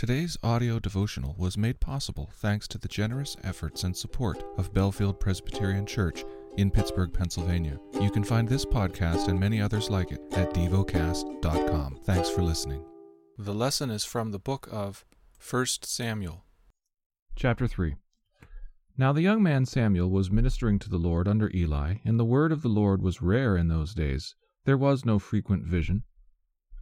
Today's audio devotional was made possible thanks to the generous efforts and support of Bellefield Presbyterian Church in Pittsburgh, Pennsylvania. You can find this podcast and many others like it at devocast.com. Thanks for listening. The lesson is from the book of 1 Samuel. Chapter 3 Now the young man Samuel was ministering to the Lord under Eli, and the word of the Lord was rare in those days. There was no frequent vision.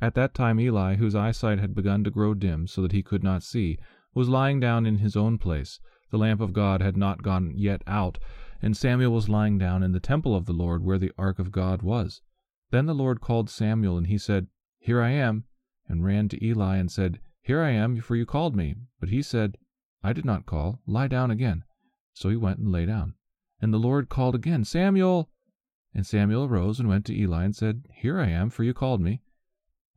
At that time Eli, whose eyesight had begun to grow dim so that he could not see, was lying down in his own place. The lamp of God had not gone yet out, and Samuel was lying down in the temple of the Lord where the ark of God was. Then the Lord called Samuel, and he said, Here I am, and ran to Eli and said, Here I am, for you called me. But he said, I did not call, lie down again. So he went and lay down. And the Lord called again, Samuel! And Samuel arose and went to Eli and said, Here I am, for you called me.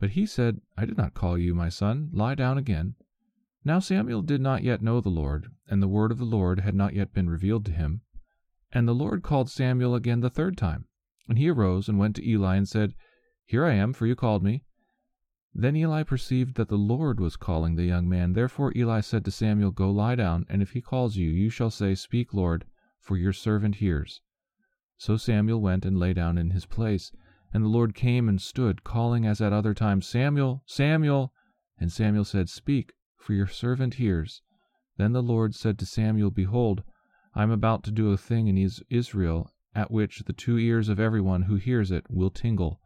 But he said, I did not call you, my son, lie down again. Now Samuel did not yet know the Lord, and the word of the Lord had not yet been revealed to him. And the Lord called Samuel again the third time. And he arose and went to Eli and said, Here I am, for you called me. Then Eli perceived that the Lord was calling the young man. Therefore Eli said to Samuel, Go lie down, and if he calls you, you shall say, Speak, Lord, for your servant hears. So Samuel went and lay down in his place. And the Lord came and stood, calling as at other times, Samuel, Samuel. And Samuel said, Speak, for your servant hears. Then the Lord said to Samuel, Behold, I am about to do a thing in Israel, at which the two ears of every one who hears it will tingle.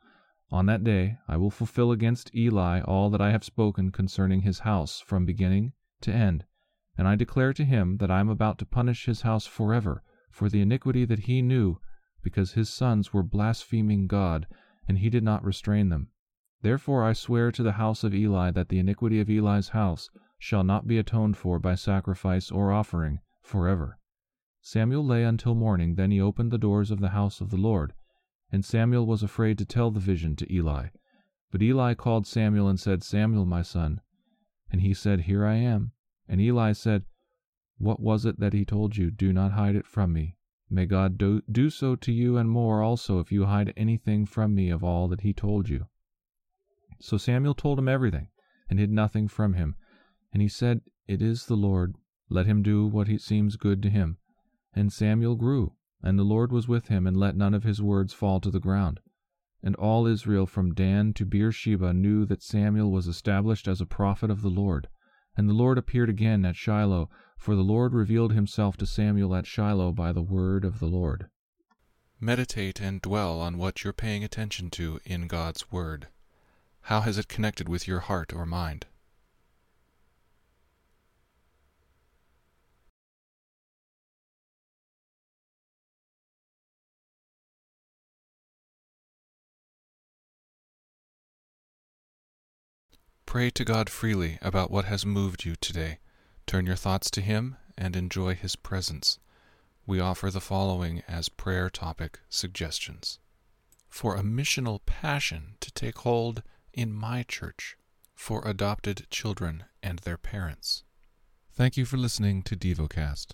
On that day I will fulfill against Eli all that I have spoken concerning his house from beginning to end. And I declare to him that I am about to punish his house forever for the iniquity that he knew because his sons were blaspheming God, and he did not restrain them. Therefore I swear to the house of Eli that the iniquity of Eli's house shall not be atoned for by sacrifice or offering forever. Samuel lay until morning, then he opened the doors of the house of the Lord. And Samuel was afraid to tell the vision to Eli. But Eli called Samuel and said, Samuel, my son. And he said, Here I am. And Eli said, What was it that he told you? Do not hide it from me. May God do, do so to you and more also if you hide anything from me of all that he told you. So Samuel told him everything, and hid nothing from him. And he said, It is the Lord. Let him do what he seems good to him. And Samuel grew, and the Lord was with him, and let none of his words fall to the ground. And all Israel from Dan to Beersheba knew that Samuel was established as a prophet of the Lord. And the Lord appeared again at Shiloh, for the Lord revealed himself to Samuel at Shiloh by the word of the Lord. Meditate and dwell on what you're paying attention to in God's Word. How has it connected with your heart or mind? Pray to God freely about what has moved you today. Turn your thoughts to Him and enjoy His presence. We offer the following as prayer topic suggestions for a missional passion to take hold in my church, for adopted children and their parents. Thank you for listening to DevoCast.